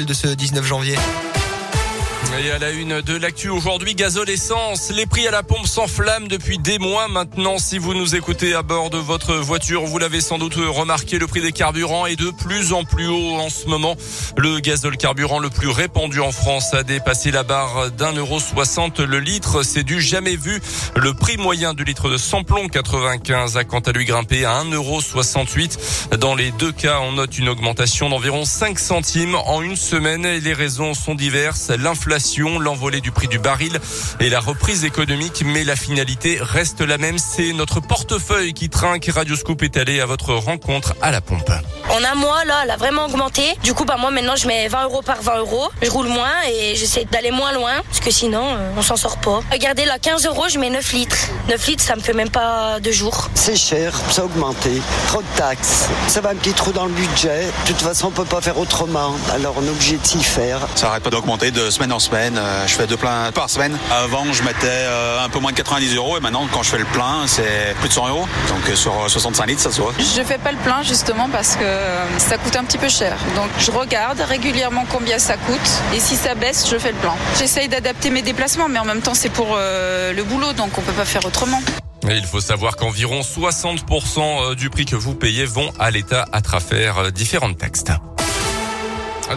de ce 19 janvier. Et à la une de l'actu aujourd'hui, gazole essence. Les prix à la pompe s'enflamment depuis des mois maintenant. Si vous nous écoutez à bord de votre voiture, vous l'avez sans doute remarqué, le prix des carburants est de plus en plus haut en ce moment. Le gazole carburant le plus répandu en France a dépassé la barre d'un euro soixante le litre. C'est du jamais vu. Le prix moyen du litre de samplon 95 a quant à lui grimpé à 1,68 euro. Dans les deux cas, on note une augmentation d'environ 5 centimes en une semaine et les raisons sont diverses. L'inflation l'envolée du prix du baril et la reprise économique. Mais la finalité reste la même. C'est notre portefeuille qui trinque. Radio Scoop est allé à votre rencontre à la pompe. En un mois, là, elle a vraiment augmenté. Du coup, bah, moi, maintenant, je mets 20 euros par 20 euros. Je roule moins et j'essaie d'aller moins loin parce que sinon, euh, on s'en sort pas. Regardez, là, 15 euros, je mets 9 litres. 9 litres, ça me fait même pas deux jours. C'est cher, ça a augmenté. Trop de taxes. Ça va un petit trou dans le budget. De toute façon, on peut pas faire autrement. Alors, on est obligé de s'y faire. Ça arrête pas d'augmenter de semaine en semaine. Euh, je fais deux pleins par semaine. Avant, je mettais euh, un peu moins de 90 euros et maintenant, quand je fais le plein, c'est plus de 100 euros. Donc, sur 65 litres, ça se voit. Je fais pas le plein justement parce que ça coûte un petit peu cher. Donc je regarde régulièrement combien ça coûte et si ça baisse, je fais le plan. J'essaye d'adapter mes déplacements, mais en même temps c'est pour euh, le boulot, donc on peut pas faire autrement. Il faut savoir qu'environ 60% euh, du prix que vous payez vont à l'État à travers euh, différentes taxes.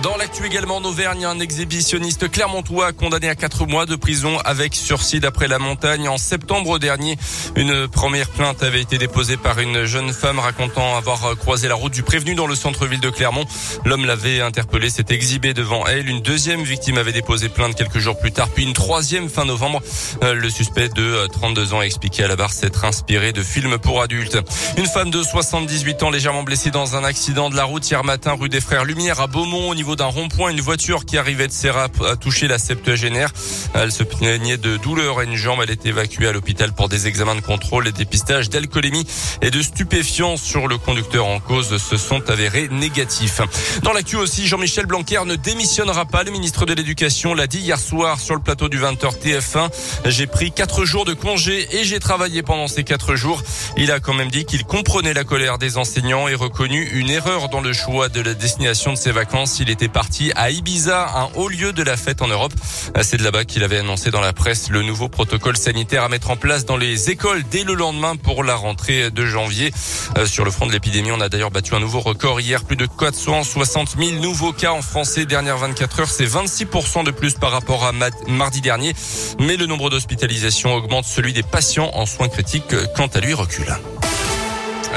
Dans l'actu également en Auvergne, un exhibitionniste clermontois condamné à quatre mois de prison avec sursis d'après la montagne. En septembre dernier, une première plainte avait été déposée par une jeune femme racontant avoir croisé la route du prévenu dans le centre-ville de Clermont. L'homme l'avait interpellé, s'est exhibé devant elle. Une deuxième victime avait déposé plainte quelques jours plus tard, puis une troisième fin novembre. Euh, le suspect de 32 ans a expliqué à la barre s'être inspiré de films pour adultes. Une femme de 78 ans légèrement blessée dans un accident de la route hier matin rue des Frères Lumière à Beaumont au niveau d'un rond-point, une voiture qui arrivait de Serra a touché la septuagénaire. Elle se plaignait de douleur à une jambe. Elle est évacuée à l'hôpital pour des examens de contrôle et dépistage d'alcoolémie et de stupéfiants sur le conducteur en cause se sont avérés négatifs. Dans l'actu aussi, Jean-Michel Blanquer ne démissionnera pas. Le ministre de l'Éducation l'a dit hier soir sur le plateau du 20h TF1. J'ai pris quatre jours de congé et j'ai travaillé pendant ces quatre jours. Il a quand même dit qu'il comprenait la colère des enseignants et reconnu une erreur dans le choix de la destination de ses vacances. Il était parti à Ibiza, un haut lieu de la fête en Europe. C'est de là-bas qu'il avait annoncé dans la presse le nouveau protocole sanitaire à mettre en place dans les écoles dès le lendemain pour la rentrée de janvier. Euh, sur le front de l'épidémie, on a d'ailleurs battu un nouveau record hier, plus de 460 000 nouveaux cas en français dernières 24 heures. C'est 26% de plus par rapport à mardi dernier. Mais le nombre d'hospitalisations augmente, celui des patients en soins critiques, quant à lui, recule.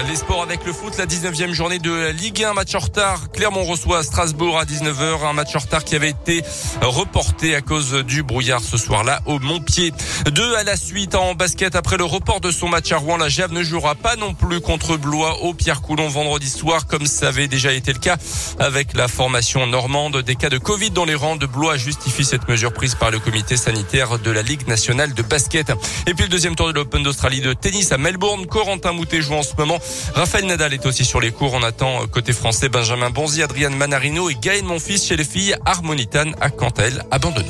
Les sports avec le foot, la 19e journée de la Ligue 1, match en retard. Clermont reçoit Strasbourg à 19h, un match en retard qui avait été reporté à cause du brouillard ce soir-là au Montpied. Deux à la suite en basket après le report de son match à Rouen. La Gève ne jouera pas non plus contre Blois au Pierre Coulon vendredi soir comme ça avait déjà été le cas avec la formation normande. Des cas de Covid dans les rangs de Blois justifient cette mesure prise par le comité sanitaire de la Ligue nationale de basket. Et puis le deuxième tour de l'Open d'Australie de tennis à Melbourne. Corentin Moutet joue en ce moment Raphaël Nadal est aussi sur les cours. On attend euh, côté français Benjamin Bonzi, Adrian Manarino et Gaël Monfils chez les filles. Harmonitan à elle abandonné.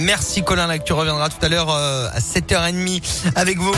Merci Colin, là tu reviendras tout à l'heure euh, à 7h30 avec vous.